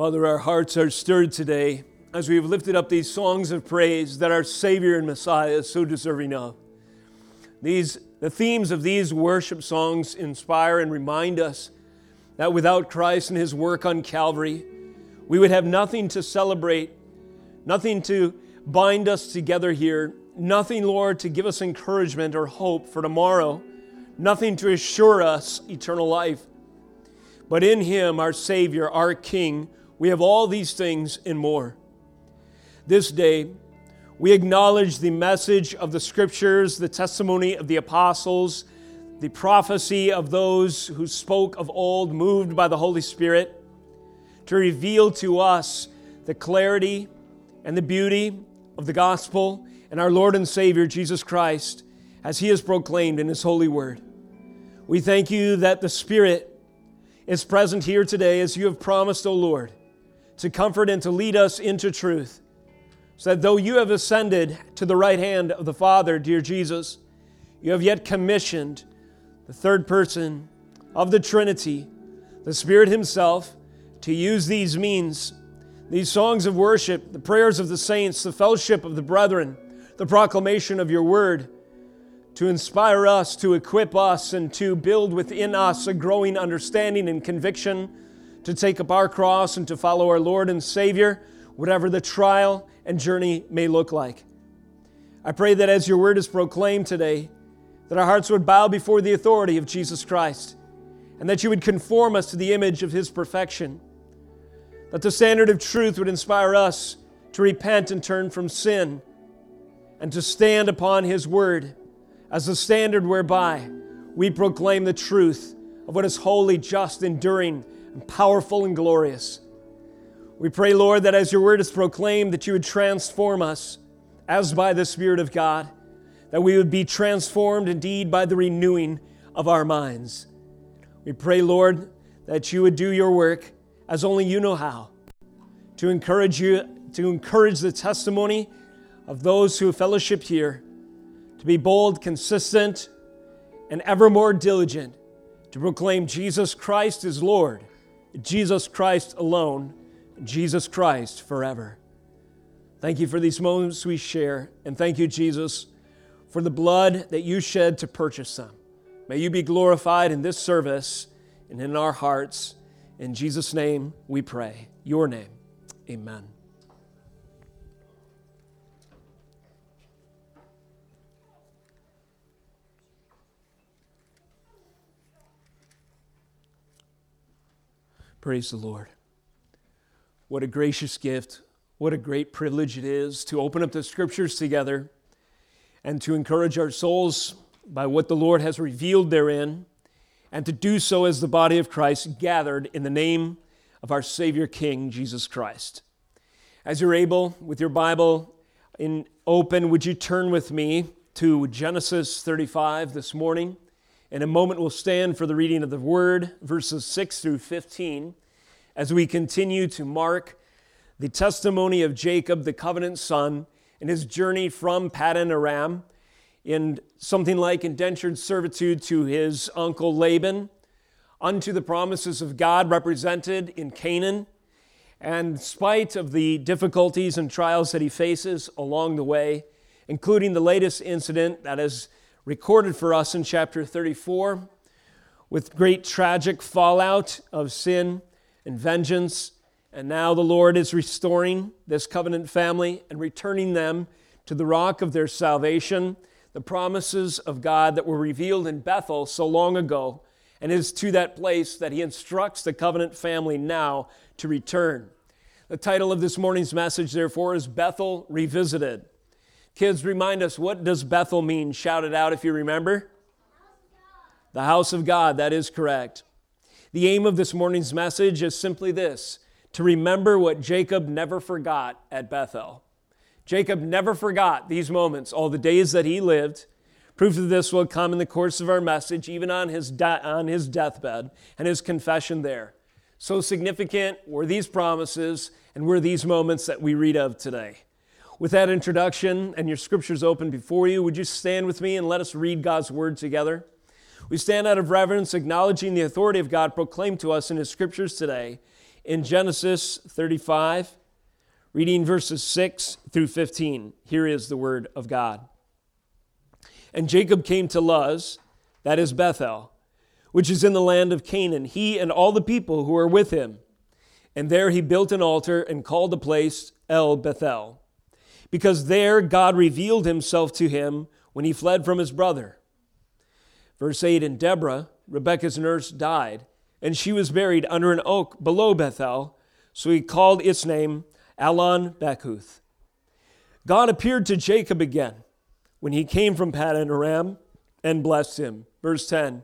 Father, our hearts are stirred today as we've lifted up these songs of praise that our Savior and Messiah is so deserving of. These, the themes of these worship songs inspire and remind us that without Christ and His work on Calvary, we would have nothing to celebrate, nothing to bind us together here, nothing, Lord, to give us encouragement or hope for tomorrow, nothing to assure us eternal life. But in Him, our Savior, our King, we have all these things and more. This day, we acknowledge the message of the Scriptures, the testimony of the apostles, the prophecy of those who spoke of old, moved by the Holy Spirit to reveal to us the clarity and the beauty of the gospel and our Lord and Savior Jesus Christ as He is proclaimed in His holy word. We thank you that the Spirit is present here today as you have promised, O Lord, to comfort and to lead us into truth. So that though you have ascended to the right hand of the Father, dear Jesus, you have yet commissioned the third person of the Trinity, the Spirit Himself, to use these means, these songs of worship, the prayers of the saints, the fellowship of the brethren, the proclamation of your word, to inspire us, to equip us, and to build within us a growing understanding and conviction to take up our cross and to follow our Lord and Savior, whatever the trial and journey may look like. I pray that as your word is proclaimed today, that our hearts would bow before the authority of Jesus Christ, and that you would conform us to the image of his perfection that the standard of truth would inspire us to repent and turn from sin and to stand upon His word as the standard whereby we proclaim the truth of what is holy, just, enduring, and powerful and glorious. We pray, Lord, that as your word is proclaimed, that you would transform us as by the Spirit of God, that we would be transformed indeed by the renewing of our minds. We pray, Lord, that you would do your work as only you know how, to encourage you, to encourage the testimony of those who fellowship here, to be bold, consistent, and ever more diligent to proclaim Jesus Christ is Lord, Jesus Christ alone, Jesus Christ forever. Thank you for these moments we share, and thank you, Jesus, for the blood that you shed to purchase them. May you be glorified in this service and in our hearts. In Jesus' name we pray. Your name. Amen. Praise the Lord. What a gracious gift. What a great privilege it is to open up the scriptures together and to encourage our souls by what the Lord has revealed therein and to do so as the body of Christ gathered in the name of our Savior King, Jesus Christ. As you're able, with your Bible in open, would you turn with me to Genesis 35 this morning? In a moment, we'll stand for the reading of the Word, verses 6 through 15, as we continue to mark the testimony of Jacob, the covenant son, in his journey from Paddan Aram in something like indentured servitude to his uncle Laban, unto the promises of God represented in Canaan. And in spite of the difficulties and trials that he faces along the way, including the latest incident that is recorded for us in chapter 34, with great tragic fallout of sin and vengeance. And now the Lord is restoring this covenant family and returning them to the rock of their salvation the promises of God that were revealed in Bethel so long ago, and it is to that place that he instructs the covenant family now to return. The title of this morning's message, therefore, is Bethel Revisited. Kids, remind us what does Bethel mean? Shout it out if you remember. The house of God, that is correct. The aim of this morning's message is simply this to remember what Jacob never forgot at Bethel. Jacob never forgot these moments, all the days that he lived. Proof of this will come in the course of our message, even on his, de- on his deathbed and his confession there. So significant were these promises and were these moments that we read of today. With that introduction and your scriptures open before you, would you stand with me and let us read God's word together? We stand out of reverence, acknowledging the authority of God proclaimed to us in his scriptures today. in Genesis 35, reading verses 6 through 15. Here is the word of God. And Jacob came to Luz, that is Bethel, which is in the land of Canaan, he and all the people who were with him. And there he built an altar and called the place El Bethel, because there God revealed himself to him when he fled from his brother. Verse 8 And Deborah, Rebekah's nurse, died, and she was buried under an oak below Bethel, so he called its name Allon Bacuth. God appeared to Jacob again when he came from Paddan Aram and blessed him. Verse 10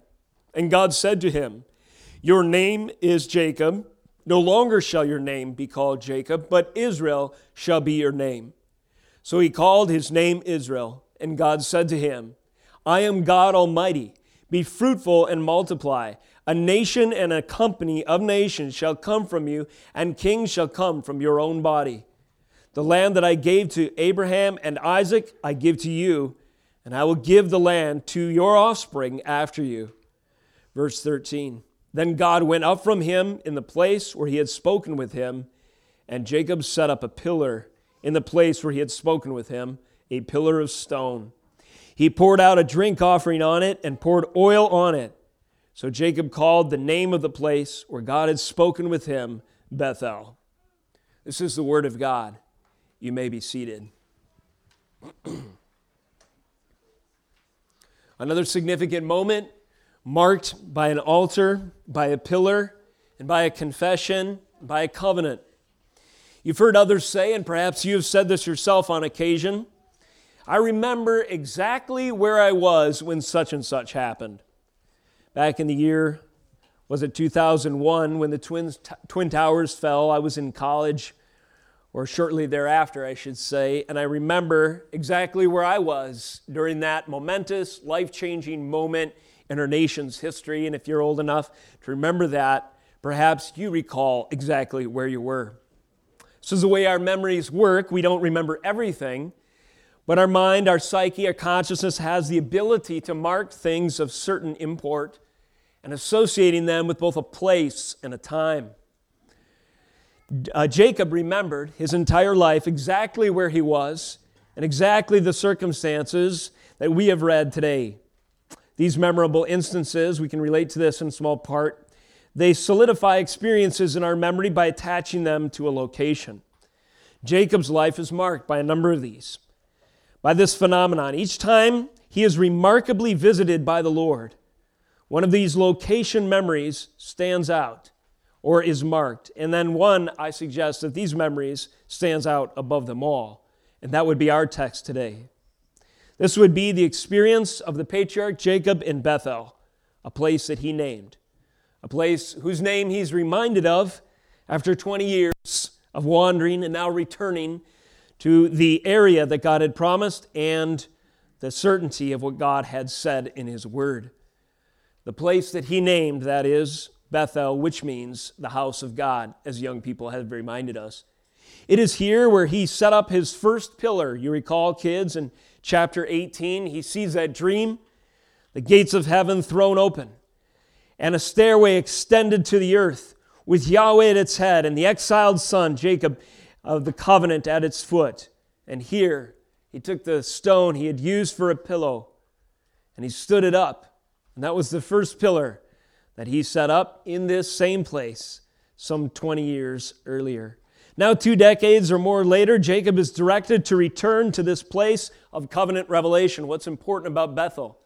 And God said to him, Your name is Jacob. No longer shall your name be called Jacob, but Israel shall be your name. So he called his name Israel, and God said to him, I am God Almighty. Be fruitful and multiply. A nation and a company of nations shall come from you, and kings shall come from your own body. The land that I gave to Abraham and Isaac, I give to you, and I will give the land to your offspring after you. Verse 13 Then God went up from him in the place where he had spoken with him, and Jacob set up a pillar in the place where he had spoken with him, a pillar of stone. He poured out a drink offering on it and poured oil on it. So Jacob called the name of the place where God had spoken with him Bethel. This is the word of God. You may be seated. Another significant moment marked by an altar, by a pillar, and by a confession, by a covenant. You've heard others say, and perhaps you have said this yourself on occasion I remember exactly where I was when such and such happened. Back in the year, was it 2001, when the twins, t- Twin Towers fell? I was in college or shortly thereafter, I should say. And I remember exactly where I was during that momentous, life changing moment in our nation's history. And if you're old enough to remember that, perhaps you recall exactly where you were. This is the way our memories work. We don't remember everything, but our mind, our psyche, our consciousness has the ability to mark things of certain import and associating them with both a place and a time uh, Jacob remembered his entire life exactly where he was and exactly the circumstances that we have read today. These memorable instances, we can relate to this in small part, they solidify experiences in our memory by attaching them to a location. Jacob's life is marked by a number of these. By this phenomenon, each time he is remarkably visited by the Lord, one of these location memories stands out or is marked. And then one, I suggest that these memories stands out above them all. And that would be our text today. This would be the experience of the patriarch Jacob in Bethel, a place that he named, a place whose name he's reminded of after 20 years of wandering and now returning to the area that God had promised and the certainty of what God had said in his word. The place that he named, that is, Bethel, which means the house of God, as young people have reminded us. It is here where he set up his first pillar. You recall, kids, in chapter 18, he sees that dream, the gates of heaven thrown open, and a stairway extended to the earth with Yahweh at its head and the exiled son, Jacob, of the covenant at its foot. And here he took the stone he had used for a pillow and he stood it up. And that was the first pillar that he set up in this same place some 20 years earlier. Now, two decades or more later, Jacob is directed to return to this place of covenant revelation. What's important about Bethel?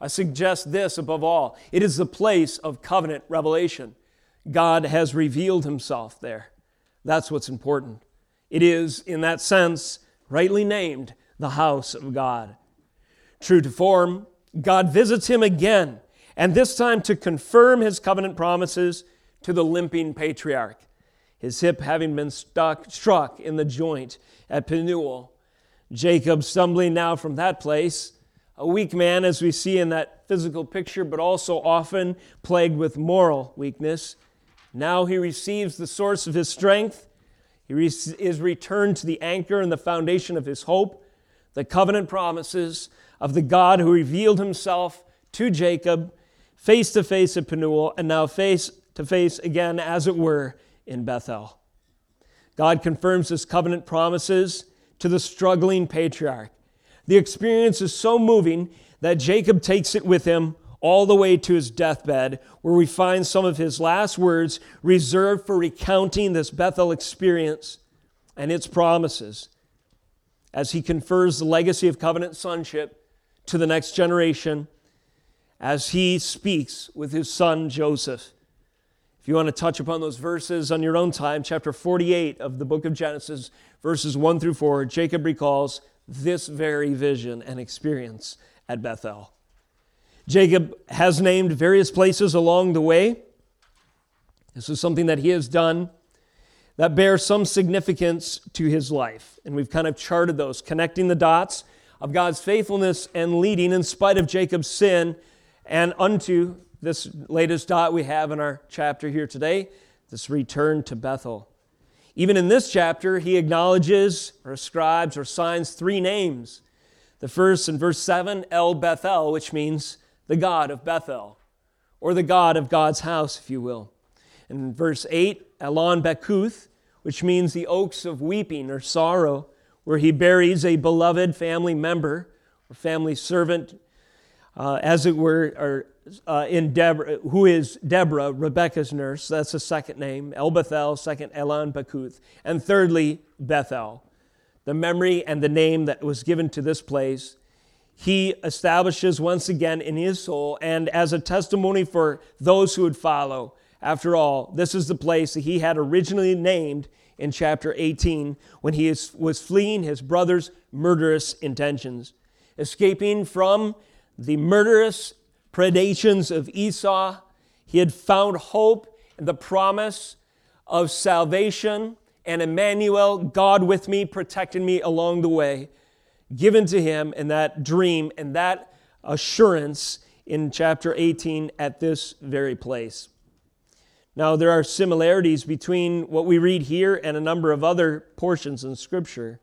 I suggest this above all it is the place of covenant revelation. God has revealed himself there. That's what's important. It is, in that sense, rightly named the house of God. True to form, God visits him again and this time to confirm his covenant promises to the limping patriarch, his hip having been stuck, struck in the joint at Penuel. Jacob stumbling now from that place, a weak man, as we see in that physical picture, but also often plagued with moral weakness. Now he receives the source of his strength. He is returned to the anchor and the foundation of his hope, the covenant promises of the God who revealed himself to Jacob face to face at Penuel, and now face to face again, as it were, in Bethel. God confirms his covenant promises to the struggling patriarch. The experience is so moving that Jacob takes it with him all the way to his deathbed, where we find some of his last words reserved for recounting this Bethel experience and its promises as he confers the legacy of covenant sonship to the next generation as he speaks with his son Joseph. If you want to touch upon those verses on your own time, chapter 48 of the book of Genesis, verses 1 through 4, Jacob recalls this very vision and experience at Bethel. Jacob has named various places along the way. This is something that he has done that bears some significance to his life. And we've kind of charted those, connecting the dots of God's faithfulness and leading in spite of Jacob's sin and unto this latest dot we have in our chapter here today, this return to Bethel. Even in this chapter, he acknowledges or ascribes or signs three names. The first in verse 7, El Bethel, which means the God of Bethel, or the God of God's house, if you will. In verse 8, Allon Bacuth, which means the oaks of weeping or sorrow, where he buries a beloved family member or family servant, uh, as it were, or uh, in Deborah, who is Deborah, Rebekah's nurse. That's the second name. El Bethel, second Elon Bacuth. And thirdly, Bethel, the memory and the name that was given to this place. He establishes once again in his soul and as a testimony for those who would follow. After all, this is the place that he had originally named in chapter 18 when he was fleeing his brother's murderous intentions, escaping from the murderous predations of Esau. He had found hope in the promise of salvation and Emmanuel, God with me, protecting me along the way, given to him in that dream and that assurance in chapter 18 at this very place. Now, there are similarities between what we read here and a number of other portions in Scripture.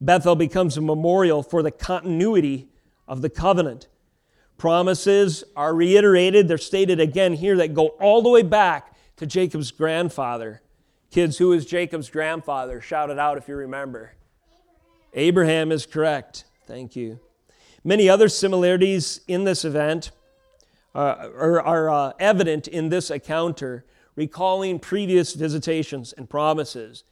Bethel becomes a memorial for the continuity of the covenant. Promises are reiterated, they're stated again here that go all the way back to Jacob's grandfather. Kids, who is Jacob's grandfather? Shout it out if you remember. Abraham, is correct. Thank you. Many other similarities in this event uh, are, are uh, evident in this encounter, recalling previous visitations and promises.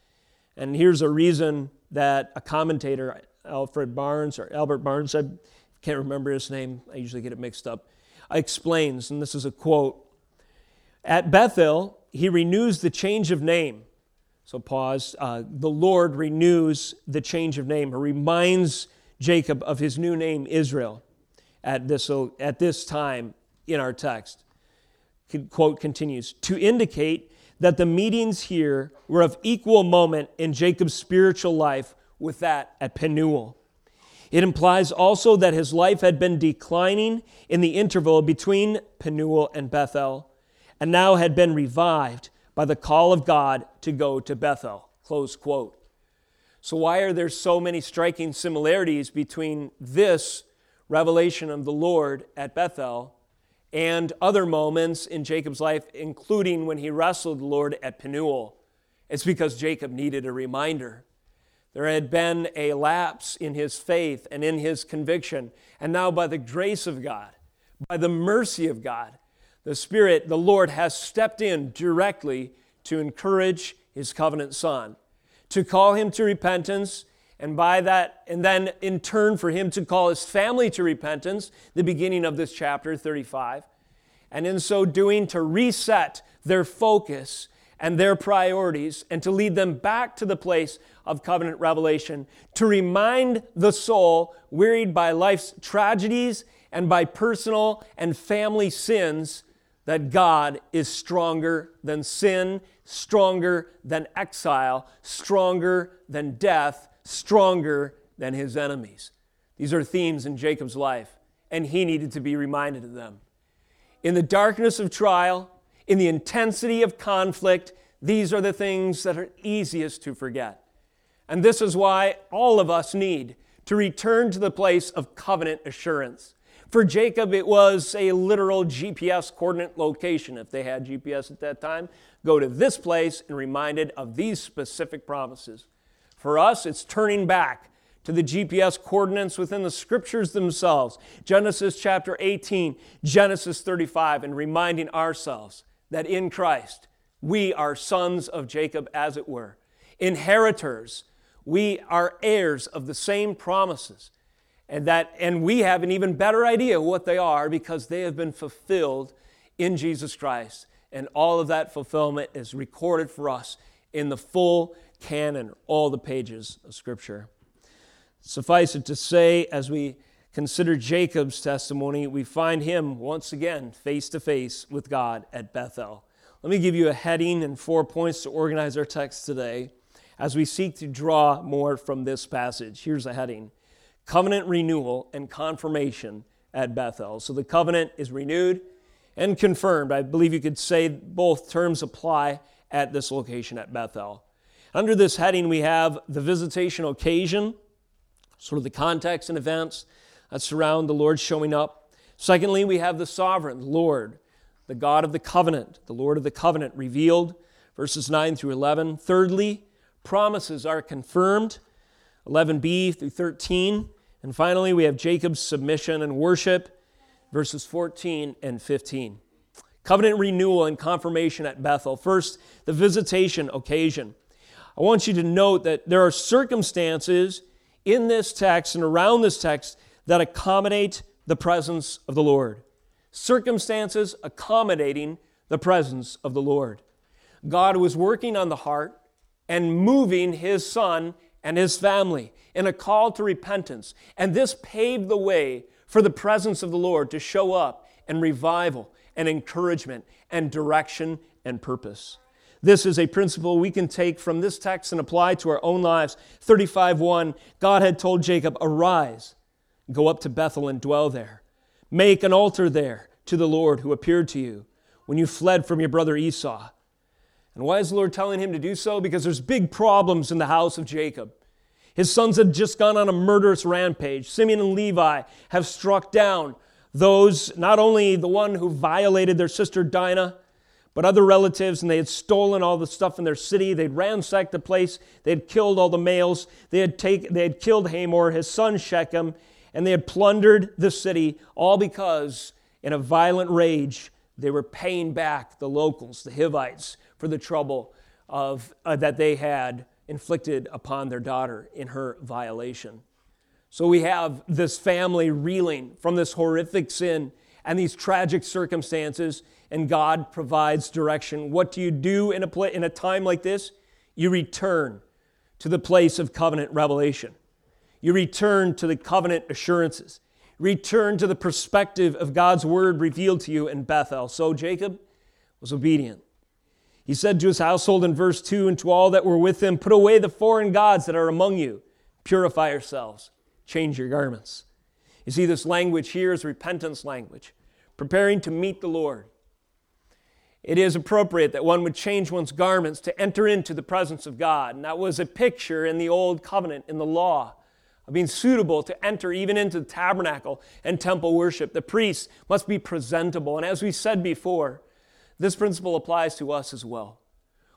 And here's a reason that a commentator, Alfred Barnes or Albert Barnes, I can't remember his name, I usually get it mixed up, explains, and this is a quote At Bethel, he renews the change of name. So, pause. Uh, the Lord renews the change of name, or reminds Jacob of his new name, Israel, at this, at this time in our text. Quote continues to indicate that the meetings here were of equal moment in Jacob's spiritual life with that at Penuel. It implies also that his life had been declining in the interval between Penuel and Bethel, and now had been revived by the call of God to go to Bethel. Close quote. So, why are there so many striking similarities between this revelation of the Lord at Bethel and other moments in Jacob's life, including when he wrestled the Lord at Penuel? It's because Jacob needed a reminder. There had been a lapse in his faith and in his conviction. And now, by the grace of God, by the mercy of God, the Spirit, the Lord, has stepped in directly to encourage his covenant son, to call him to repentance, and by that, and then in turn for him to call his family to repentance, the beginning of this chapter 35. And in so doing, to reset their focus and their priorities and to lead them back to the place of covenant revelation, to remind the soul wearied by life's tragedies and by personal and family sins that God is stronger than sin, stronger than exile, stronger than death, stronger than his enemies. These are themes in Jacob's life, and he needed to be reminded of them. In the darkness of trial, in the intensity of conflict, these are the things that are easiest to forget. And this is why all of us need to return to the place of covenant assurance. For Jacob, it was a literal GPS coordinate location. If they had GPS at that time, go to this place and reminded of these specific promises. For us, it's turning back to the GPS coordinates within the scriptures themselves Genesis chapter 18, Genesis 35, and reminding ourselves that in Christ we are sons of Jacob, as it were, inheritors. We are heirs of the same promises. And, that, and we have an even better idea what they are because they have been fulfilled in Jesus Christ. And all of that fulfillment is recorded for us in the full canon, all the pages of Scripture. Suffice it to say, as we consider Jacob's testimony, we find him once again face to face with God at Bethel. Let me give you a heading and four points to organize our text today as we seek to draw more from this passage. Here's a heading Covenant renewal and confirmation at Bethel. So the covenant is renewed and confirmed. I believe you could say both terms apply at this location at Bethel. Under this heading, we have the visitation occasion sort of the context and events that surround the Lord showing up. Secondly, we have the sovereign Lord, the God of the covenant, the Lord of the covenant revealed, verses 9 through 11. Thirdly, promises are confirmed, 11b through 13. And finally, we have Jacob's submission and worship, verses 14 and 15. Covenant renewal and confirmation at Bethel. First, the visitation occasion. I want you to note that there are circumstances in this text and around this text that accommodate the presence of the Lord. Circumstances accommodating the presence of the Lord. God was working on the heart and moving his son and his family in a call to repentance. And this paved the way for the presence of the Lord to show up and revival and encouragement and direction and purpose. This is a principle we can take from this text and apply to our own lives. 35:1 God had told Jacob, "Arise, go up to Bethel and dwell there. Make an altar there to the Lord who appeared to you when you fled from your brother Esau." And why is the Lord telling him to do so? Because there's big problems in the house of Jacob. His sons had just gone on a murderous rampage. Simeon and Levi have struck down those, not only the one who violated their sister Dinah, but other relatives, and they had stolen all the stuff in their city. They'd ransacked the place. They had killed all the males. They had, take, they had killed Hamor, his son Shechem, and they had plundered the city, all because, in a violent rage, they were paying back the locals, the Hivites, for the trouble of, uh, that they had inflicted upon their daughter in her violation. So we have this family reeling from this horrific sin and these tragic circumstances and God provides direction. What do you do in a, pla- in a time like this? You return to the place of covenant revelation. You return to the covenant assurances. Return to the perspective of God's word revealed to you in Bethel. So Jacob was obedient. He said to his household in verse 2 and to all that were with him, Put away the foreign gods that are among you, purify yourselves, change your garments. You see, this language here is repentance language, preparing to meet the Lord it is appropriate that one would change one's garments to enter into the presence of God. And that was a picture in the Old Covenant, in the law, of being suitable to enter even into the tabernacle and temple worship. The priest must be presentable. And as we said before, this principle applies to us as well.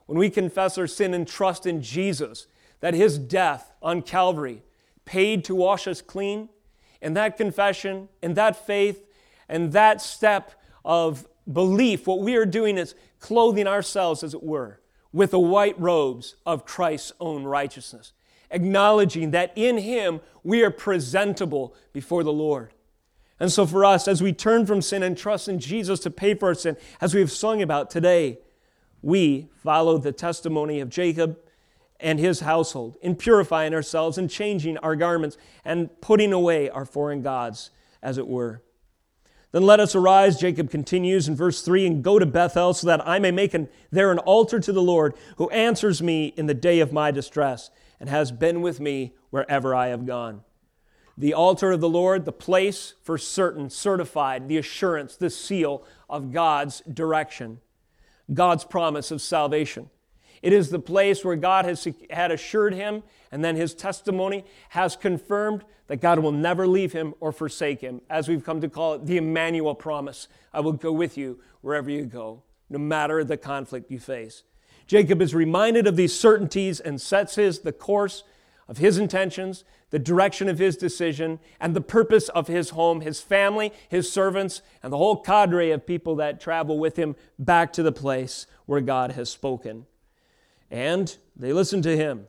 When we confess our sin and trust in Jesus, that his death on Calvary paid to wash us clean, and that confession, and that faith, and that step of belief, what we are doing is clothing ourselves, as it were, with the white robes of Christ's own righteousness, acknowledging that in Him we are presentable before the Lord. And so, for us, as we turn from sin and trust in Jesus to pay for our sin, as we have sung about today, we follow the testimony of Jacob and his household in purifying ourselves and changing our garments and putting away our foreign gods, as it were. Then let us arise, Jacob continues in verse 3, and go to Bethel so that I may make an, there an altar to the Lord who answers me in the day of my distress and has been with me wherever I have gone. The altar of the Lord, the place for certain, certified, the assurance, the seal of God's direction, God's promise of salvation. It is the place where God has had assured him, and then his testimony has confirmed that God will never leave him or forsake him, as we've come to call it the Emmanuel promise I will go with you wherever you go. no matter the conflict you face. Jacob is reminded of these certainties and sets his the course of his intentions, the direction of his decision, and the purpose of his home, his family, his servants, and the whole cadre of people that travel with him back to the place where God has spoken. And they listen to him.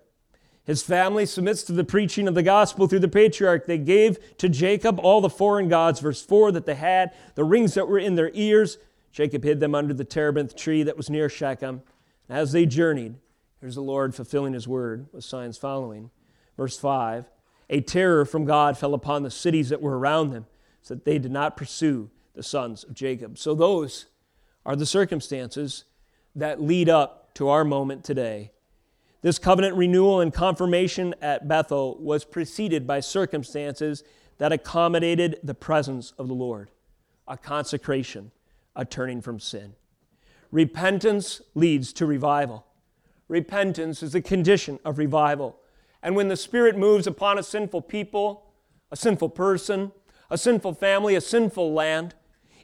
His family submits to the preaching of the gospel through the patriarch. They gave to Jacob all the foreign gods, verse 4, that they had, the rings that were in their ears. Jacob hid them under the terebinth tree that was near Shechem. As they journeyed, here's the Lord fulfilling his word with signs following. Verse 5 A terror from God fell upon the cities that were around them, so that they did not pursue the sons of Jacob. So, those are the circumstances that lead up to our moment today this covenant renewal and confirmation at Bethel was preceded by circumstances that accommodated the presence of the Lord a consecration, a turning from sin. Repentance leads to revival. Repentance is a condition of revival. And when the Spirit moves upon a sinful people, a sinful person, a sinful family, a sinful land,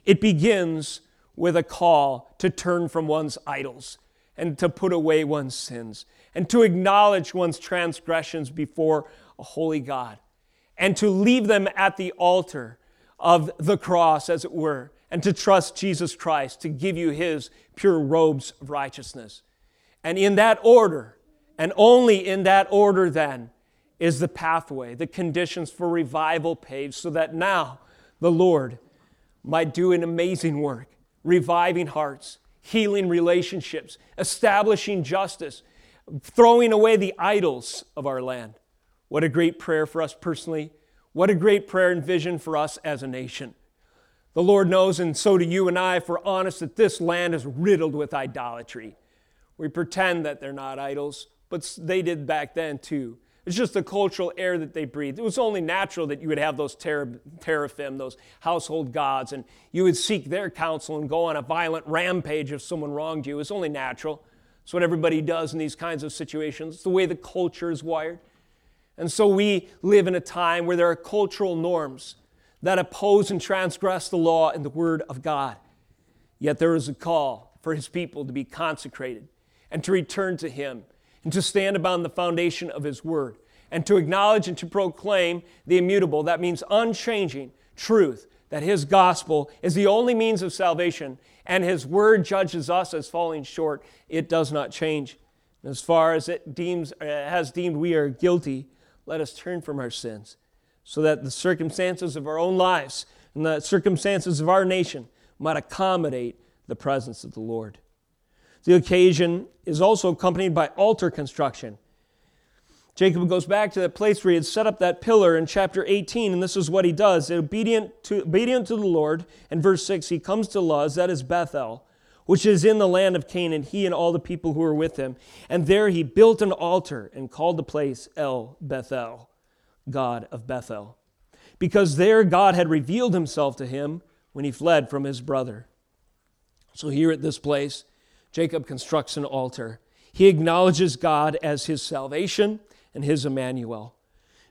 it begins with a call to turn from one's idols and to put away one's sins and to acknowledge one's transgressions before a holy God and to leave them at the altar of the cross, as it were, and to trust Jesus Christ to give you his pure robes of righteousness. And in that order, and only in that order, then, is the pathway, the conditions for revival paved, so that now the Lord might do an amazing work, reviving hearts, healing relationships, establishing justice, throwing away the idols of our land. What a great prayer for us personally. What a great prayer and vision for us as a nation. The Lord knows, and so do you and I, if we're honest, that this land is riddled with idolatry. We pretend that they're not idols, but they did back then too. It's just the cultural air that they breathed. It was only natural that you would have those teraphim, those household gods, and you would seek their counsel and go on a violent rampage if someone wronged you. It's only natural. It's what everybody does in these kinds of situations. It's the way the culture is wired. And so we live in a time where there are cultural norms that oppose and transgress the law and the word of God. Yet there is a call for his people to be consecrated and to return to him and to stand upon the foundation of his word and to acknowledge and to proclaim the immutable, that means unchanging truth, that his gospel is the only means of salvation and his word judges us as falling short, it does not change. As far as it deems, uh, has deemed we are guilty, let us turn from our sins so that the circumstances of our own lives and the circumstances of our nation might accommodate the presence of the Lord. The occasion is also accompanied by altar construction. Jacob goes back to that place where he had set up that pillar in chapter 18, and this is what he does. Obedient to, obedient to the Lord, in verse 6, he comes to Luz, that is Bethel, which is in the land of Canaan, he and all the people who were with him. And there he built an altar and called the place El Bethel, God of Bethel, because there God had revealed himself to him when he fled from his brother. So here at this place, Jacob constructs an altar. He acknowledges God as his salvation and his Emmanuel,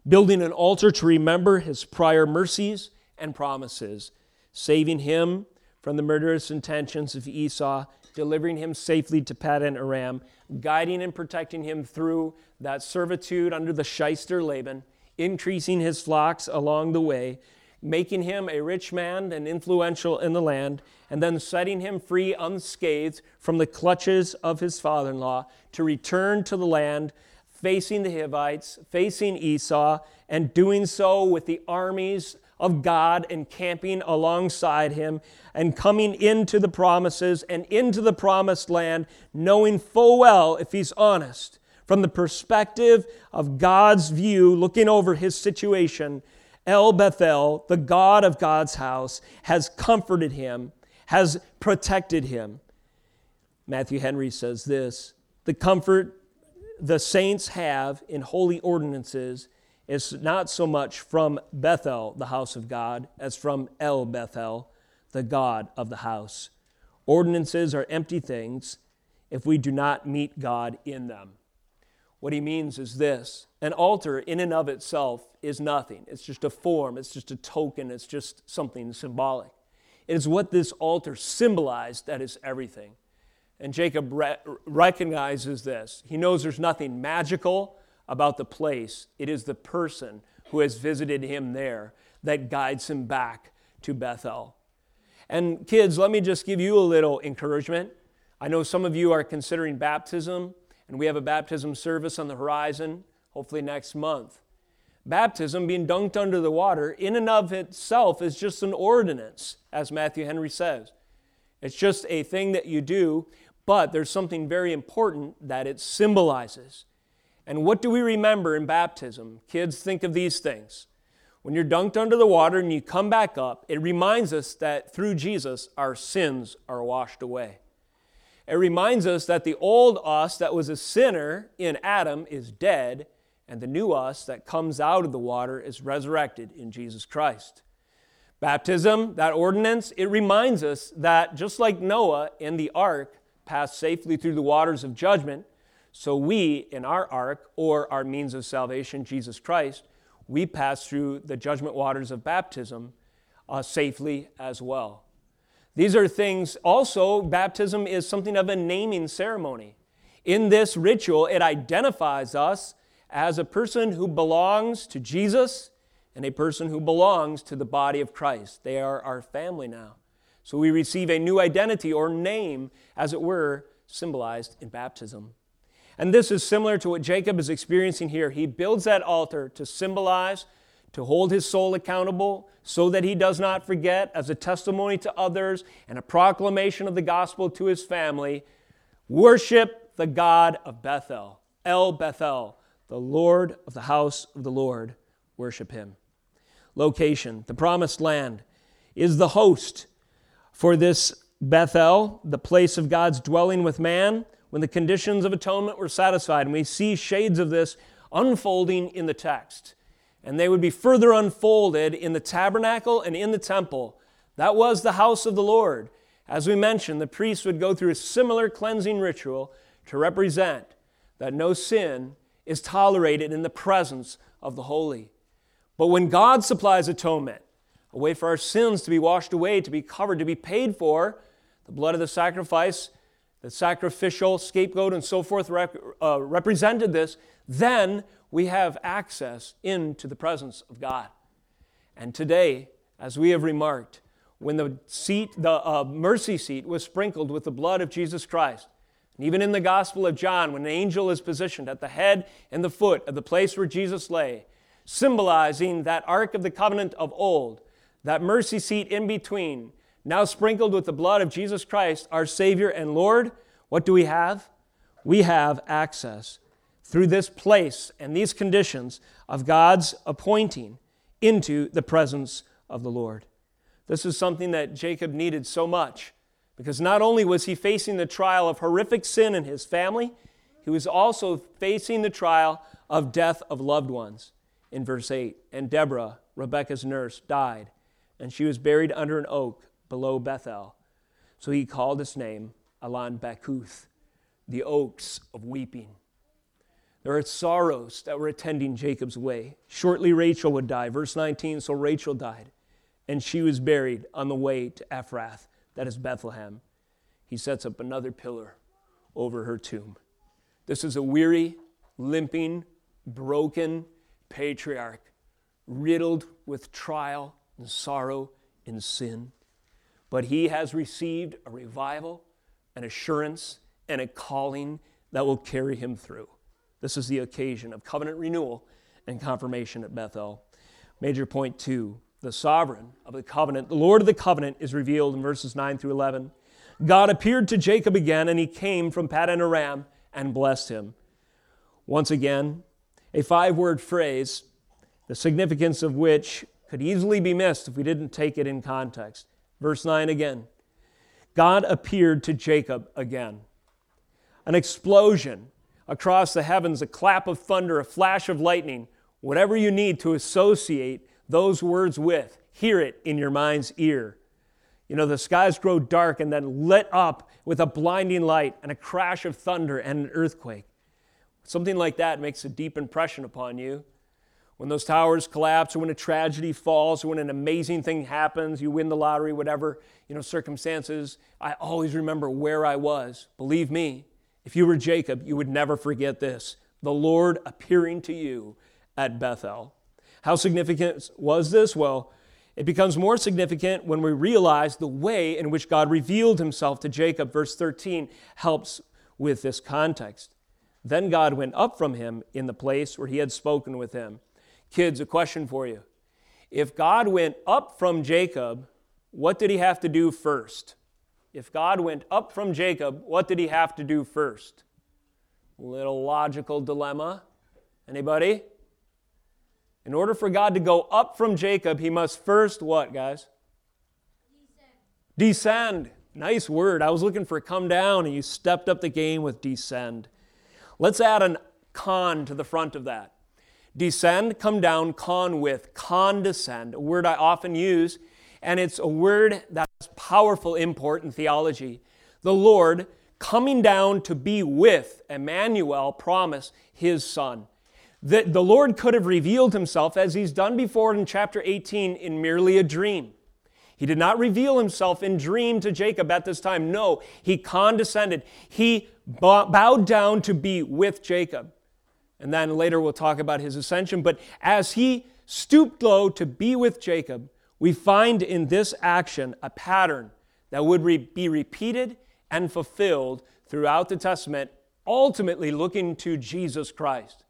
building an altar to remember his prior mercies and promises, saving him from the murderous intentions of Esau, delivering him safely to Paddan Aram, guiding and protecting him through that servitude under the shyster Laban, increasing his flocks along the way, making him a rich man and influential in the land, and then setting him free unscathed from the clutches of his father in law to return to the land, facing the Hivites, facing Esau, and doing so with the armies of God encamping alongside him and coming into the promises and into the promised land, knowing full well, if he's honest, from the perspective of God's view, looking over his situation, El Bethel, the God of God's house, has comforted him, has protected him. Matthew Henry says this the comfort the saints have in holy ordinances is not so much from Bethel, the house of God, as from El Bethel, the God of the house. Ordinances are empty things if we do not meet God in them. What he means is this an altar, in and of itself, is nothing. It's just a form, it's just a token, it's just something symbolic. It is what this altar symbolized that is everything. And Jacob re- recognizes this. He knows there's nothing magical about the place, it is the person who has visited him there that guides him back to Bethel. And kids, let me just give you a little encouragement. I know some of you are considering baptism, and we have a baptism service on the horizon, hopefully next month. Baptism, being dunked under the water, in and of itself is just an ordinance, as Matthew Henry says. It's just a thing that you do, but there's something very important that it symbolizes. And what do we remember in baptism? Kids, think of these things. When you're dunked under the water and you come back up, it reminds us that through Jesus, our sins are washed away. It reminds us that the old us that was a sinner in Adam is dead, and the new us that comes out of the water is resurrected in Jesus Christ. Baptism, that ordinance, it reminds us that just like Noah in the ark passed safely through the waters of judgment, so we in our ark, or our means of salvation, Jesus Christ, we pass through the judgment waters of baptism uh, safely as well. These are things, also, baptism is something of a naming ceremony. In this ritual, it identifies us as a person who belongs to Jesus and a person who belongs to the body of Christ. They are our family now. So we receive a new identity or name, as it were, symbolized in baptism. And this is similar to what Jacob is experiencing here. He builds that altar to symbolize, to hold his soul accountable, so that he does not forget, as a testimony to others and a proclamation of the gospel to his family. Worship the God of Bethel, El Bethel, the Lord of the house of the Lord. Worship him. Location the promised land is the host for this Bethel, the place of God's dwelling with man, when the conditions of atonement were satisfied. And we see shades of this unfolding in the text and they would be further unfolded in the tabernacle and in the temple. That was the house of the Lord. As we mentioned, the priests would go through a similar cleansing ritual to represent that no sin is tolerated in the presence of the holy. But when God supplies atonement, a way for our sins to be washed away, to be covered, to be paid for, the blood of the sacrifice, the sacrificial scapegoat, and so forth rep- uh, represented this, then we have access into the presence of God. And today, as we have remarked, when the seat, the uh, mercy seat, was sprinkled with the blood of Jesus Christ, and even in the Gospel of John, when an angel is positioned at the head and the foot of the place where Jesus lay, symbolizing that Ark of the Covenant of old, that mercy seat in between, now sprinkled with the blood of Jesus Christ, our Savior and Lord, what do we have? We have access through this place and these conditions of God's appointing into the presence of the Lord. This is something that Jacob needed so much because not only was he facing the trial of horrific sin in his family, he was also facing the trial of death of loved ones. In verse 8, and Deborah, Rebekah's nurse, died, and she was buried under an oak below Bethel. So he called its name Allon Bacuth, the oaks of weeping. There are sorrows that were attending Jacob's way. Shortly, Rachel would die. Verse 19 So Rachel died, and she was buried on the way to Ephrath, that is Bethlehem. He sets up another pillar over her tomb. This is a weary, limping, broken patriarch, riddled with trial and sorrow and sin. But he has received a revival, an assurance, and a calling that will carry him through. This is the occasion of covenant renewal and confirmation at Bethel. Major point two the sovereign of the covenant, the Lord of the covenant, is revealed in verses 9 through 11. God appeared to Jacob again, and he came from Paddan Aram and blessed him. Once again, a five word phrase, the significance of which could easily be missed if we didn't take it in context. Verse 9 again God appeared to Jacob again. An explosion across the heavens, a clap of thunder, a flash of lightning, whatever you need to associate those words with, hear it in your mind's ear. You know, the skies grow dark and then lit up with a blinding light and a crash of thunder and an earthquake. Something like that makes a deep impression upon you. When those towers collapse, or when a tragedy falls, or when an amazing thing happens, you win the lottery, whatever you know circumstances, I always remember where I was. Believe me, if you were Jacob, you would never forget this: the Lord appearing to you at Bethel. How significant was this? Well, it becomes more significant when we realize the way in which God revealed himself to Jacob. Verse 13 helps with this context. Then God went up from him in the place where he had spoken with him. Kids, a question for you. If God went up from Jacob, what did he have to do first? If God went up from Jacob, what did he have to do first? Little logical dilemma. Anybody? In order for God to go up from Jacob, he must first what, guys? Descend. descend. Nice word. I was looking for come down, and you stepped up the game with descend. Let's add an con to the front of that. Descend, come down, con with, condescend, a word I often use, and it's a word that powerful import in theology. The Lord coming down to be with Emmanuel promise his son that the Lord could have revealed himself as he's done before in chapter 18 in merely a dream. He did not reveal himself in dream to Jacob at this time. No, he condescended. He bowed down to be with Jacob. And then later we'll talk about his ascension. But as he stooped low to be with Jacob, we find in this action a pattern that would re- be repeated and fulfilled throughout the Testament, ultimately looking to Jesus Christ.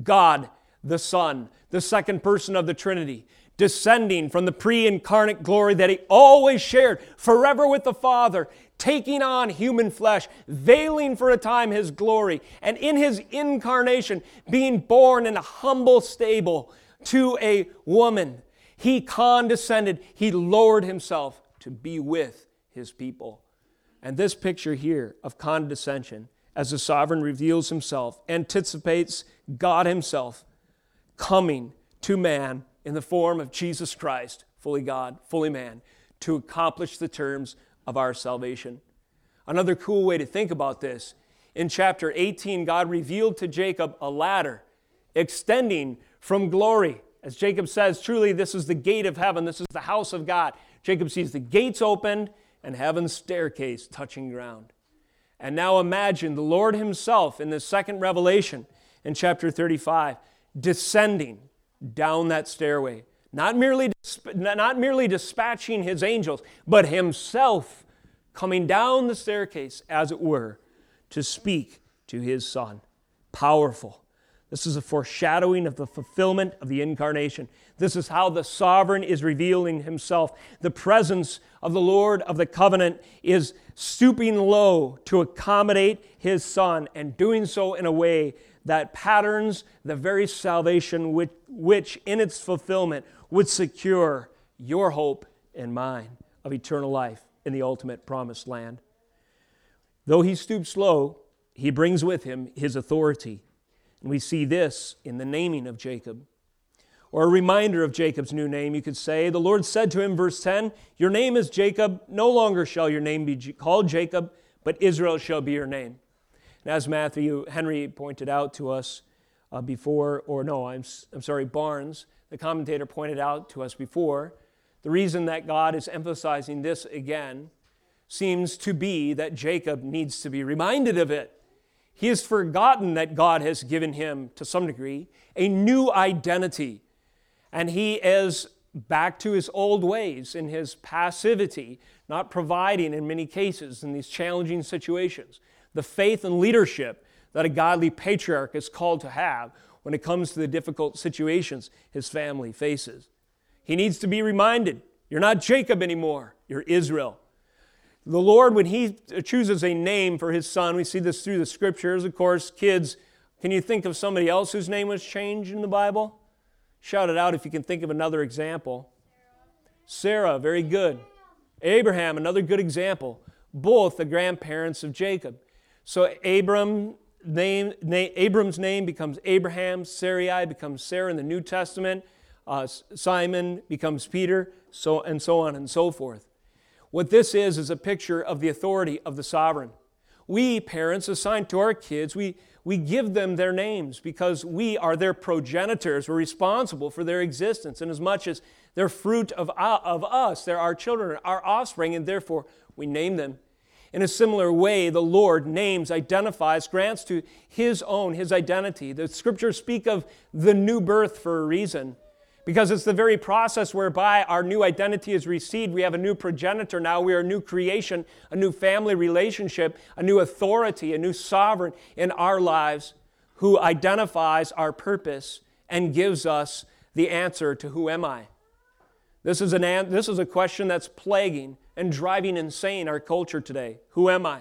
God the Son, the second person of the Trinity, descending from the pre incarnate glory that he always shared forever with the Father, taking on human flesh, veiling for a time his glory, and in his incarnation, being born in a humble stable to a woman. He condescended, he lowered himself to be with his people. And this picture here of condescension as the sovereign reveals himself, anticipates God himself coming to man in the form of Jesus Christ, fully God, fully man, to accomplish the terms of our salvation. Another cool way to think about this in chapter 18, God revealed to Jacob a ladder extending from glory. As Jacob says, truly, this is the gate of heaven, this is the house of God. Jacob sees the gates opened and heaven's staircase touching ground. And now imagine the Lord Himself in the second revelation in chapter 35 descending down that stairway, not merely, not merely dispatching His angels, but Himself coming down the staircase, as it were, to speak to His Son. Powerful. This is a foreshadowing of the fulfillment of the incarnation. This is how the sovereign is revealing himself. The presence of the Lord of the covenant is stooping low to accommodate his son and doing so in a way that patterns the very salvation which, which in its fulfillment would secure your hope and mine of eternal life in the ultimate promised land. Though he stoops low, he brings with him his authority we see this in the naming of Jacob. Or a reminder of Jacob's new name, you could say. The Lord said to him, verse 10, Your name is Jacob. No longer shall your name be called Jacob, but Israel shall be your name. And as Matthew Henry pointed out to us uh, before, or no, I'm, I'm sorry, Barnes, the commentator pointed out to us before, the reason that God is emphasizing this again seems to be that Jacob needs to be reminded of it. He has forgotten that God has given him, to some degree, a new identity. And he is back to his old ways in his passivity, not providing in many cases in these challenging situations. The faith and leadership that a godly patriarch is called to have when it comes to the difficult situations his family faces. He needs to be reminded you're not Jacob anymore, you're Israel. The Lord, when He chooses a name for His Son, we see this through the scriptures. Of course, kids, can you think of somebody else whose name was changed in the Bible? Shout it out if you can think of another example. Sarah, very good. Abraham, another good example. Both the grandparents of Jacob. So Abram name, name, Abram's name becomes Abraham, Sarai becomes Sarah in the New Testament, uh, Simon becomes Peter, so and so on and so forth. What this is, is a picture of the authority of the sovereign. we parents assign to our kids, we, we give them their names because we are their progenitors. We're responsible for their existence. And as much as they're fruit of, uh, of us, they're our children, our offspring, and therefore we name them. In a similar way, the Lord names, identifies, grants to His own, His identity. The scriptures speak of the new birth for a reason because it's the very process whereby our new identity is received. We have a new progenitor now. We are a new creation, a new family relationship, a new authority, a new sovereign in our lives who identifies our purpose and gives us the answer to who am I? This is, an, this is a question that's plaguing and driving insane our culture today. Who am I?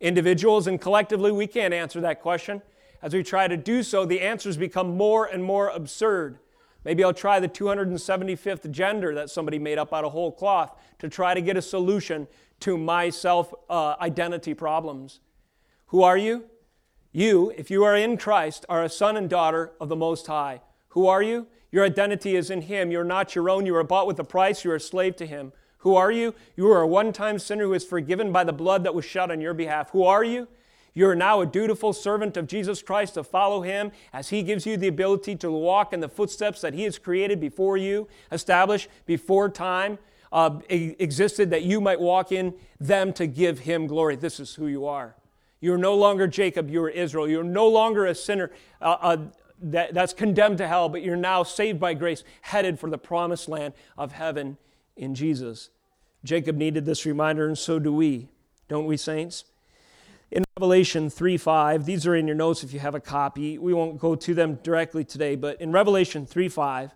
Individuals and collectively, we can't answer that question. As we try to do so, the answers become more and more absurd. Maybe I'll try the 275th gender that somebody made up out of whole cloth to try to get a solution to my self uh, identity problems. Who are you? You, if you are in Christ, are a son and daughter of the Most High. Who are you? Your identity is in Him. You're not your own. You are bought with a price. You are a slave to Him. Who are you? You are a one time sinner who is forgiven by the blood that was shed on your behalf. Who are you? You are now a dutiful servant of Jesus Christ to follow him as he gives you the ability to walk in the footsteps that he has created before you, established before time uh, existed, that you might walk in them to give him glory. This is who you are. You are no longer Jacob, you are Israel. You are no longer a sinner uh, uh, that, that's condemned to hell, but you're now saved by grace, headed for the promised land of heaven in Jesus. Jacob needed this reminder, and so do we, don't we, saints? In Revelation 3 5, these are in your notes if you have a copy. We won't go to them directly today, but in Revelation 3 5,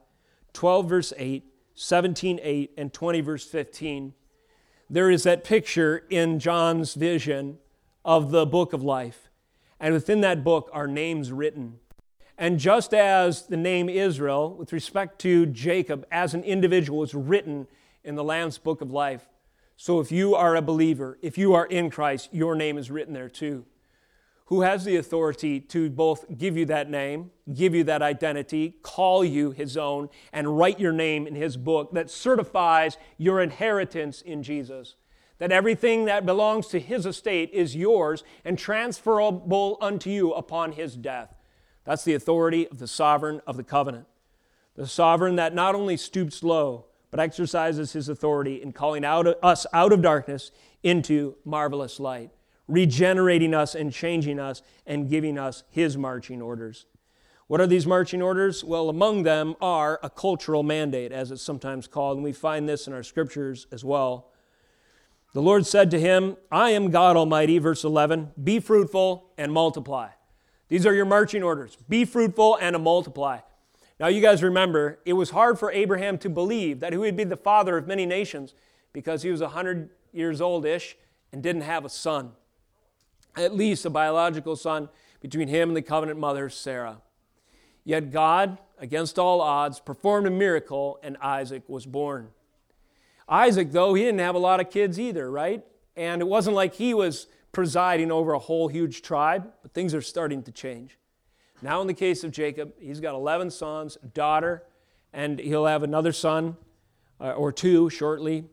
12 verse 8, 17 8, and 20 verse 15, there is that picture in John's vision of the book of life. And within that book are names written. And just as the name Israel, with respect to Jacob as an individual, is written in the Lamb's book of life, so if you are a believer, if you are in Christ, your name is written there too. Who has the authority to both give you that name, give you that identity, call you his own, and write your name in his book that certifies your inheritance in Jesus? That everything that belongs to his estate is yours and transferable unto you upon his death. That's the authority of the sovereign of the covenant. The sovereign that not only stoops low, but exercises his authority in calling out us out of darkness into marvelous light, regenerating us and changing us and giving us his marching orders. What are these marching orders? Well, among them are a cultural mandate, as it's sometimes called, and we find this in our scriptures as well. The Lord said to him, I am God Almighty, verse 11, be fruitful and multiply. These are your marching orders be fruitful and multiply. Now, you guys remember, it was hard for Abraham to believe that he would be the father of many nations because he was 100 years old ish and didn't have a son, at least a biological son between him and the covenant mother, Sarah. Yet God, against all odds, performed a miracle and Isaac was born. Isaac, though, he didn't have a lot of kids either, right? And it wasn't like he was presiding over a whole huge tribe, but things are starting to change. Now, in the case of Jacob, he's got 11 sons, daughter, and he'll have another son uh, or two shortly.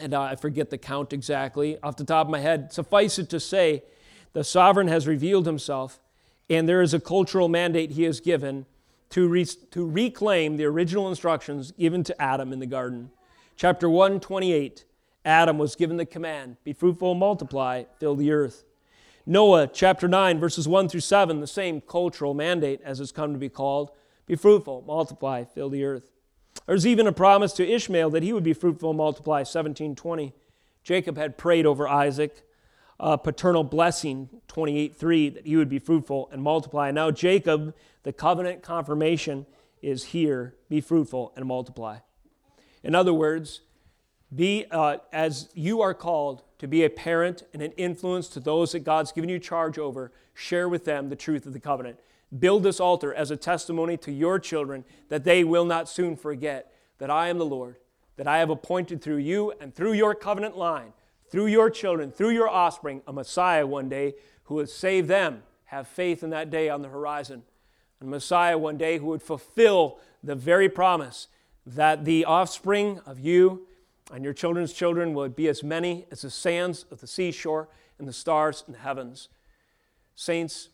And uh, I forget the count exactly off the top of my head. Suffice it to say, the sovereign has revealed himself, and there is a cultural mandate he has given to, re- to reclaim the original instructions given to Adam in the garden. Chapter 128 Adam was given the command be fruitful, multiply, fill the earth. Noah chapter 9, verses 1 through 7, the same cultural mandate as it's come to be called be fruitful, multiply, fill the earth. There's even a promise to Ishmael that he would be fruitful and multiply, 1720. Jacob had prayed over Isaac, a paternal blessing, 28.3, that he would be fruitful and multiply. Now Jacob, the covenant confirmation, is here be fruitful and multiply. In other words, be uh, as you are called to be a parent and an influence to those that God's given you charge over, share with them the truth of the covenant. Build this altar as a testimony to your children that they will not soon forget that I am the Lord, that I have appointed through you and through your covenant line, through your children, through your offspring, a Messiah one day who would save them. Have faith in that day on the horizon. A Messiah one day who would fulfill the very promise that the offspring of you and your children's children will be as many as the sands of the seashore, and the stars in the heavens. Saints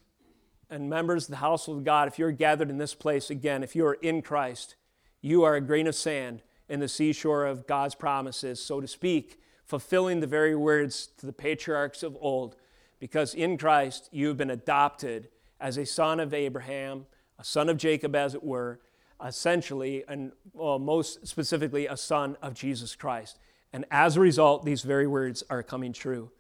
and members of the household of God, if you're gathered in this place again, if you are in Christ, you are a grain of sand in the seashore of God's promises, so to speak, fulfilling the very words to the patriarchs of old, because in Christ you've been adopted as a son of Abraham, a son of Jacob, as it were, essentially, and well, most specifically, a son of Jesus Christ. And as a result, these very words are coming true.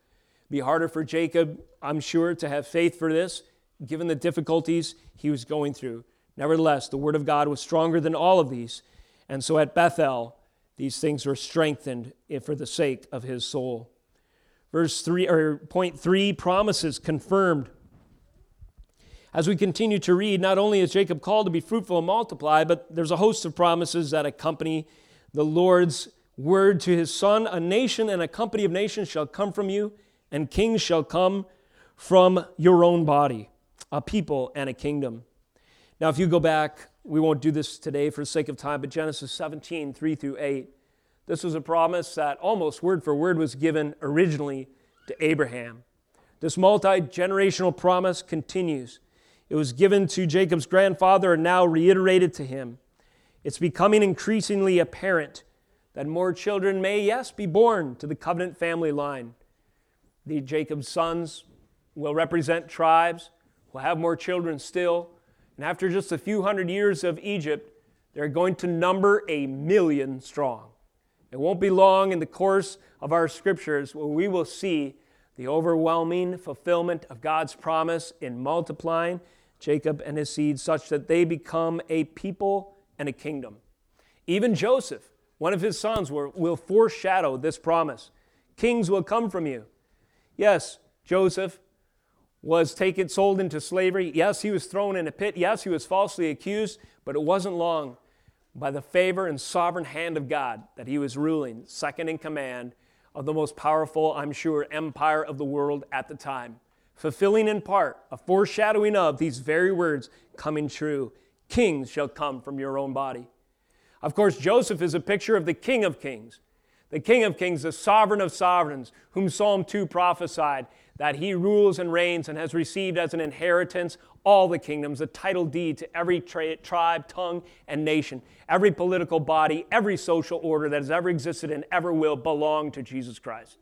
Be harder for Jacob, I'm sure, to have faith for this, given the difficulties he was going through. Nevertheless, the word of God was stronger than all of these. And so at Bethel, these things were strengthened eh, for the sake of his soul. Verse 3 or point 3 promises confirmed. As we continue to read, not only is Jacob called to be fruitful and multiply, but there's a host of promises that accompany the Lord's word to his son A nation and a company of nations shall come from you, and kings shall come from your own body, a people and a kingdom. Now, if you go back, we won't do this today for the sake of time, but Genesis 17, 3 through 8, this was a promise that almost word for word was given originally to Abraham. This multi generational promise continues. It was given to Jacob's grandfather and now reiterated to him. It's becoming increasingly apparent that more children may, yes, be born to the covenant family line. The Jacob's sons will represent tribes, will have more children still, and after just a few hundred years of Egypt, they're going to number a million strong. It won't be long in the course of our scriptures where we will see the overwhelming fulfillment of God's promise in multiplying Jacob and his seed such that they become a people and a kingdom. Even Joseph, one of his sons, will, foreshadow this promise. Kings will come from you. Yes, Joseph was taken, sold into slavery. Yes, he was thrown in a pit. Yes, he was falsely accused, but it wasn't long by the favor and sovereign hand of God that he was ruling, second in command of the most powerful, I'm sure, empire of the world at the time, fulfilling in part a foreshadowing of these very words coming true Kings shall come from your own body. Of course, Joseph is a picture of the King of Kings, the King of Kings, the sovereign of sovereigns, whom Psalm 2 prophesied that he rules and reigns and has received as an inheritance all the kingdoms, a title deed to every tra- tribe, tongue, and nation. Every political body, every social order that has ever existed and ever will belong to Jesus Christ.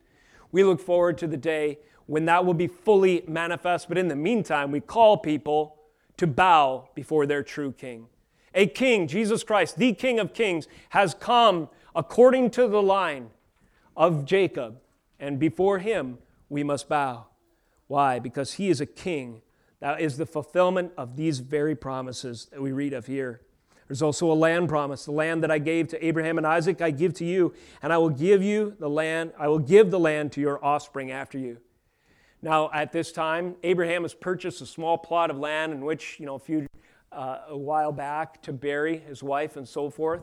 We look forward to the day when that will be fully manifest, but in the meantime, we call people to bow before their true king. A king, Jesus Christ, the King of Kings, has come according to the line of Jacob, and before him we must bow. Why? Because he is a king. That is the fulfillment of these very promises that we read of here. There's also a land promise. The land that I gave to Abraham and Isaac, I give to you, and I will give you the land, I will give the land to your offspring after you. Now, at this time, Abraham has purchased a small plot of land in which, you know, a few uh, a while back to bury his wife and so forth.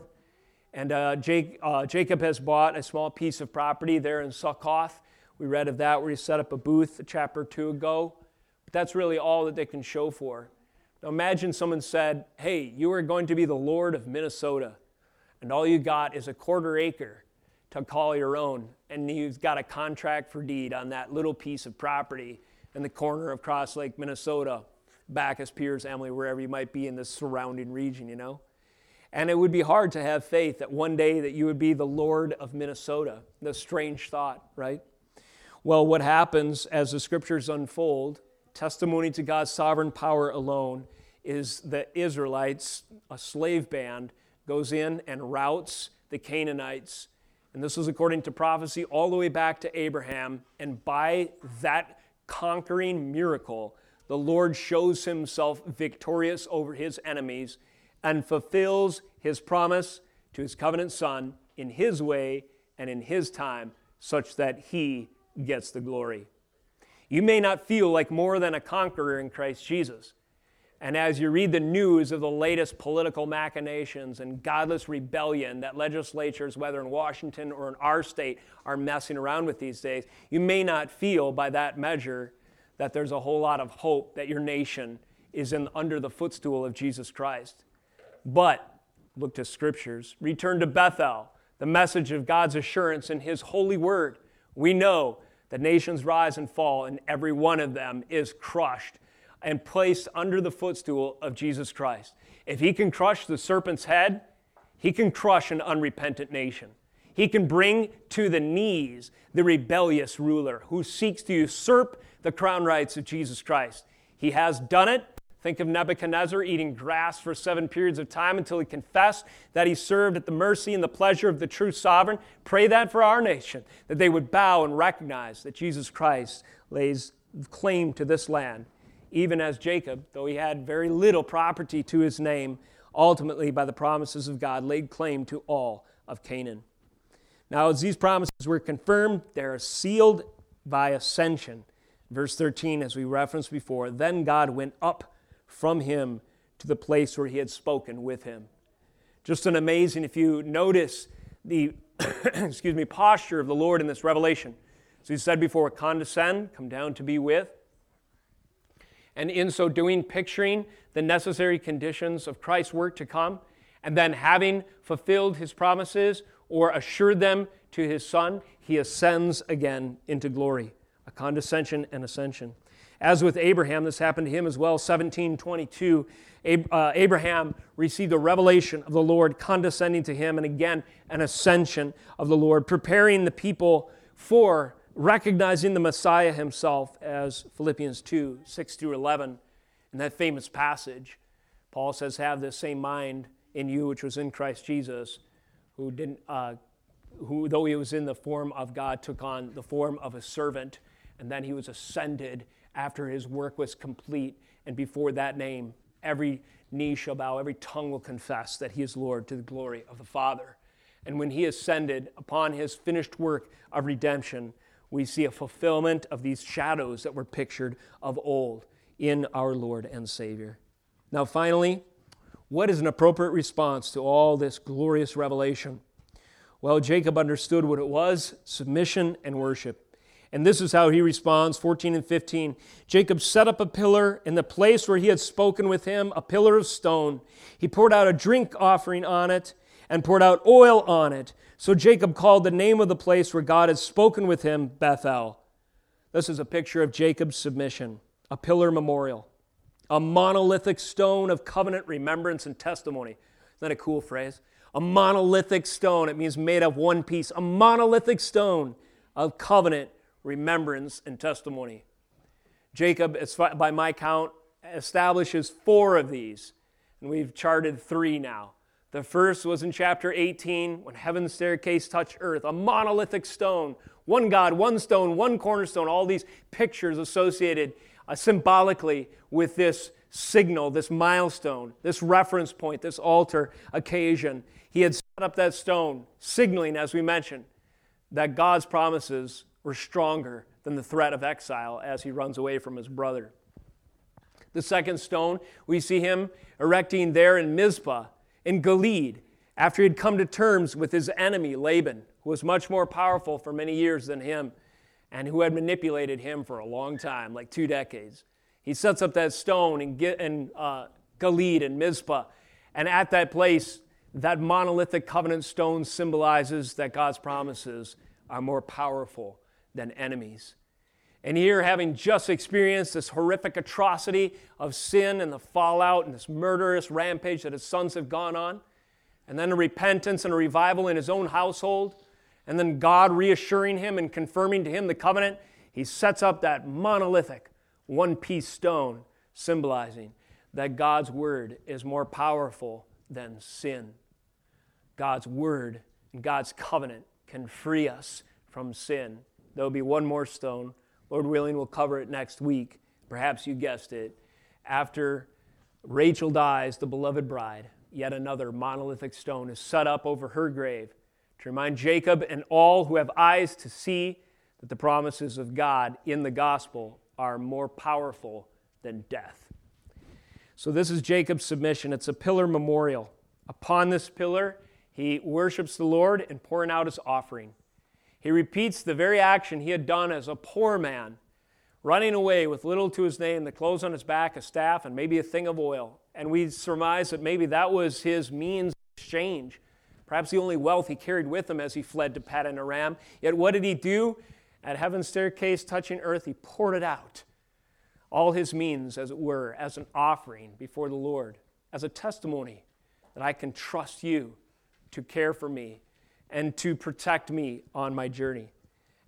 And uh, Jake, uh, Jacob has bought a small piece of property there in Succoth. We read of that where he set up a booth a chapter or two ago. But that's really all that they can show for. Now imagine someone said, Hey, you are going to be the Lord of Minnesota, and all you got is a quarter acre to call your own, and you've got a contract for deed on that little piece of property in the corner of Cross Lake, Minnesota, Backus, Pierce, Emily, wherever you might be in the surrounding region, you know? And it would be hard to have faith that one day that you would be the Lord of Minnesota. The strange thought, right? Well, what happens as the scriptures unfold, testimony to God's sovereign power alone, is the Israelites, a slave band, goes in and routs the Canaanites. And this was according to prophecy all the way back to Abraham. And by that conquering miracle, the Lord shows himself victorious over his enemies and fulfills his promise to his covenant son in his way and in his time, such that he gets the glory. You may not feel like more than a conqueror in Christ Jesus. And as you read the news of the latest political machinations and godless rebellion that legislatures, whether in Washington or in our state, are messing around with these days, you may not feel by that measure that there's a whole lot of hope that your nation is in, under the footstool of Jesus Christ. But look to scriptures. Return to Bethel, the message of God's assurance in His holy word. We know The nations rise and fall, and every one of them is crushed and placed under the footstool of Jesus Christ. If he can crush the serpent's head, he can crush an unrepentant nation. He can bring to the knees the rebellious ruler who seeks to usurp the crown rights of Jesus Christ. He has done it. Think of Nebuchadnezzar eating grass for seven periods of time until he confessed that he served at the mercy and the pleasure of the true sovereign. Pray that for our nation, that they would bow and recognize that Jesus Christ lays claim to this land, even as Jacob, though he had very little property to his name, ultimately, by the promises of God, laid claim to all of Canaan. Now, as these promises were confirmed, they are sealed by ascension. Verse 13, as we referenced before, then God went up from him to the place where he had spoken with him. Just an amazing, if you notice the excuse me, posture of the Lord in this revelation. As he said before, condescend, come down to be with. And in so doing, picturing the necessary conditions of Christ's work to come, and then having fulfilled his promises, or assured them to his Son, he ascends again into glory, a condescension and ascension. As with Abraham, this happened to him as well. 1722, uh, Abraham received a revelation of the Lord condescending to him, and again, an ascension of the Lord, preparing the people for recognizing the Messiah himself, as Philippians 2 6 through 11, in that famous passage. Paul says, Have this same mind in you, which was in Christ Jesus, who didn't, uh, who, though he was in the form of God, took on the form of a servant, and then he was ascended after his work was complete. And before that name, every knee shall bow, every tongue will confess that he is Lord to the glory of the Father. And when he ascended upon his finished work of redemption, we see a fulfillment of these shadows that were pictured of old in our Lord and Savior. Now, finally, what is an appropriate response to all this glorious revelation? Well, Jacob understood what it was submission and worship. And this is how he responds 14 and 15. Jacob set up a pillar in the place where he had spoken with him, a pillar of stone. He poured out a drink offering on it and poured out oil on it. So Jacob called the name of the place where God had spoken with him Bethel. This is a picture of Jacob's submission, a pillar memorial a monolithic stone of covenant remembrance and testimony. Isn't that a cool phrase? A monolithic stone. It means made of one piece. A monolithic stone of covenant remembrance and testimony. Jacob, by my count, establishes four of these, and we've charted three now. The first was in chapter 18 when heaven's staircase touched earth, a monolithic stone, one God, one stone, one cornerstone, all these pictures associated uh, symbolically with this signal, this milestone, this reference point, this altar occasion. He had set up that stone, signaling, as we mentioned, that God's promises were stronger than the threat of exile as he runs away from his brother. The second stone, we see him erecting there in Mizpah, in Gilead, after he had come to terms with his enemy, Laban, who was much more powerful for many years than him and who had manipulated him for a long time, like two decades. He sets up that stone in, in uh, and Mizpah, and at that place, that monolithic covenant stone symbolizes that God's promises are more powerful than enemies. And here, having just experienced this horrific atrocity of sin and the fallout and this murderous rampage that his sons have gone on, and then a repentance and a revival in his own household, and then God reassuring him and confirming to him the covenant, he sets up that monolithic one piece stone symbolizing that God's word is more powerful than sin. God's word and God's covenant can free us from sin. There'll be one more stone. Lord willing, we'll cover it next week. Perhaps you guessed it. After Rachel dies, the beloved bride, yet another monolithic stone is set up over her grave to remind Jacob and all who have eyes to see that the promises of God in the gospel are more powerful than death. So, this is Jacob's submission. It's a pillar memorial. Upon this pillar, he worships the Lord and pouring out his offering. He repeats the very action he had done as a poor man, running away with little to his name, the clothes on his back, a staff, and maybe a thing of oil. And we surmise that maybe that was his means of exchange perhaps the only wealth he carried with him as he fled to Paddan Aram. Yet what did he do? At heaven's staircase touching earth, he poured it out. All his means, as it were, as an offering before the Lord, as a testimony that I can trust you to care for me and to protect me on my journey.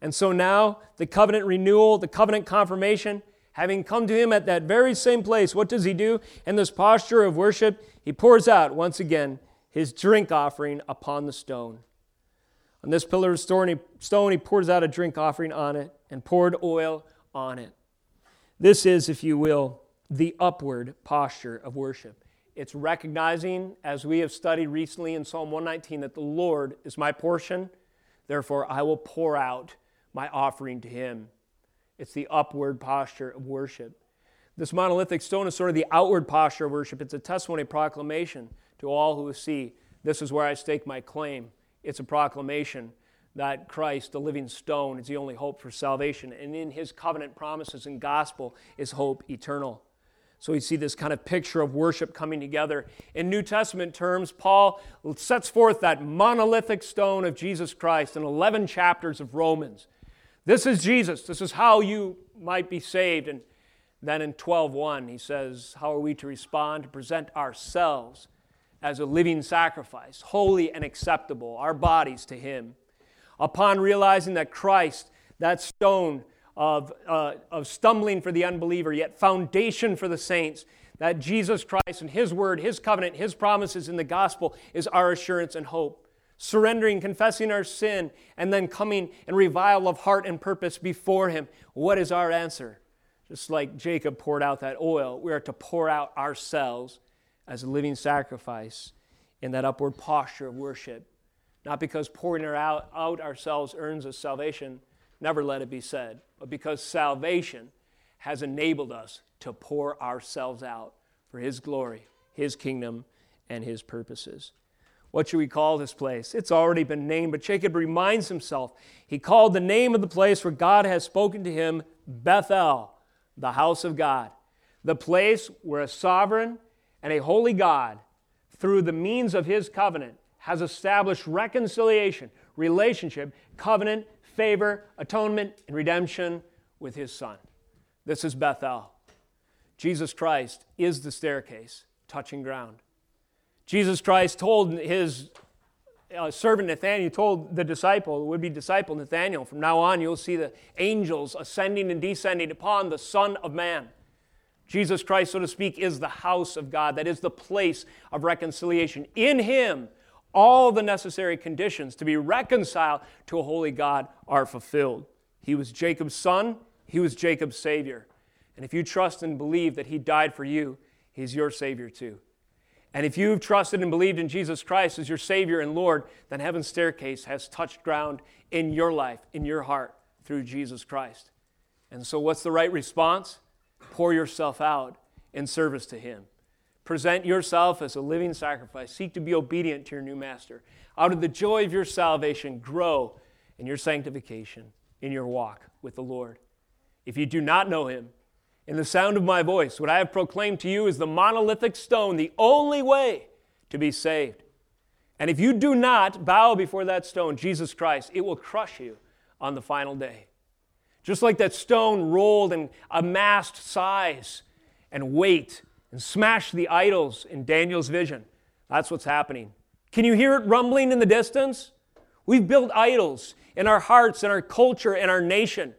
And so now, the covenant renewal, the covenant confirmation, having come to him at that very same place, what does he do? In this posture of worship, he pours out once again his drink offering upon the stone. On this pillar of stone, he pours out a drink offering on it and poured oil on it. This is, if you will, the upward posture of worship. It's recognizing, as we have studied recently in Psalm 119, that the Lord is my portion. Therefore, I will pour out my offering to him. It's the upward posture of worship. This monolithic stone is sort of the outward posture of worship. It's a testimony proclamation to all who see this is where I stake my claim. It's a proclamation that Christ, the living stone, is the only hope for salvation. And in his covenant promises and gospel is hope eternal. So we see this kind of picture of worship coming together. In New Testament terms, Paul sets forth that monolithic stone of Jesus Christ in 11 chapters of Romans. This is Jesus. This is how you might be saved. And then in 12:1 he says, "How are we to respond to present ourselves as a living sacrifice, holy and acceptable, our bodies to him?" Upon realizing that Christ, that stone of, uh, of stumbling for the unbeliever, yet foundation for the saints, that Jesus Christ and his word, his covenant, his promises in the gospel is our assurance and hope surrendering, confessing our sin, and then coming in revival of heart and purpose before Him. What is our answer? Just like Jacob poured out that oil, we are to pour out ourselves as a living sacrifice in that upward posture of worship. Not because pouring out, out ourselves earns us salvation, never let it be said, but because salvation has enabled us to pour ourselves out for His glory, His kingdom, and His purposes. What should we call this place? It's already been named, but Jacob reminds himself. He called the name of the place where God has spoken to him Bethel, the house of God, the place where a sovereign and a holy God, through the means of his covenant, has established reconciliation, relationship, covenant, favor, atonement, and redemption with his Son. This is Bethel. Jesus Christ is the staircase, touching ground. Jesus Christ told his uh, servant Nathaniel, told the disciple, would be disciple Nathaniel, from now on you'll see the angels ascending and descending upon the Son of Man. Jesus Christ, so to speak, is the house of God, that is the place of reconciliation. In Him, all the necessary conditions to be reconciled to a holy God are fulfilled. He was Jacob's son, He was Jacob's Savior. And if you trust and believe that He died for you, He's your Savior too. And if you've trusted and believed in Jesus Christ as your Savior and Lord, then heaven's staircase has touched ground in your life, in your heart, through Jesus Christ. And so, what's the right response? Pour yourself out in service to Him. Present yourself as a living sacrifice. Seek to be obedient to your new master. Out of the joy of your salvation, grow in your sanctification, in your walk with the Lord. If you do not know Him, in the sound of my voice, what I have proclaimed to you is the monolithic stone, the only way to be saved. And if you do not bow before that stone, Jesus Christ, it will crush you on the final day. Just like that stone rolled and amassed size and weight and smash the idols in Daniel's vision. That's what's happening. Can you hear it rumbling in the distance? We've built idols in our hearts, in our culture, in our nation.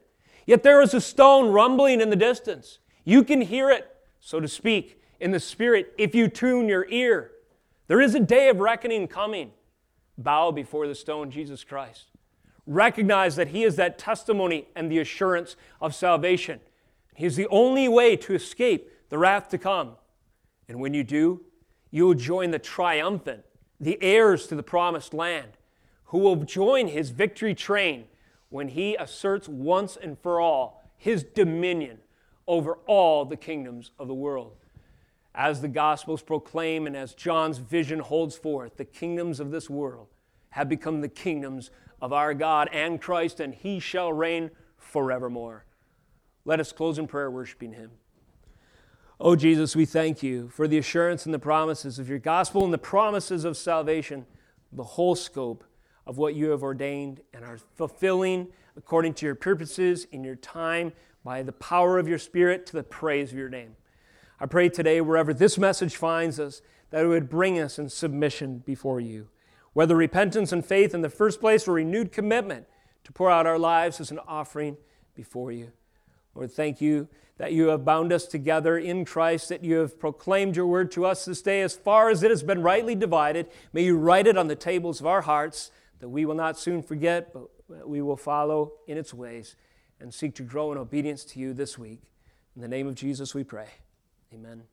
Yet there is a stone rumbling in the distance. You can hear it, so to speak, in the spirit if you tune your ear. There is a day of reckoning coming. Bow before the stone, Jesus Christ. Recognize that He is that testimony and the assurance of salvation. He is the only way to escape the wrath to come. And when you do, you will join the triumphant, the heirs to the promised land, who will join His victory train when he asserts once and for all his dominion over all the kingdoms of the world. As the Gospels proclaim and as John's vision holds forth, the kingdoms of this world have become the kingdoms of our God and Christ, and he shall reign forevermore. Let us close in prayer, worshiping him. Oh, Jesus, we thank you for the assurance and the promises of your gospel and the promises of salvation, the whole scope of what you have ordained and are fulfilling according to your purposes in your time by the power of your Spirit to the praise of your name. I pray today, wherever this message finds us, that it would bring us in submission before you. Whether repentance and faith in the first place or renewed commitment to pour out our lives as an offering before you. Lord, thank you that you have bound us together in Christ, that you have proclaimed your word to us this day as far as it has been rightly divided. May you write it on the tables of our hearts, that we will not soon forget, but we will follow in its ways and seek to grow in obedience to you this week. In the name of Jesus we pray. Amen.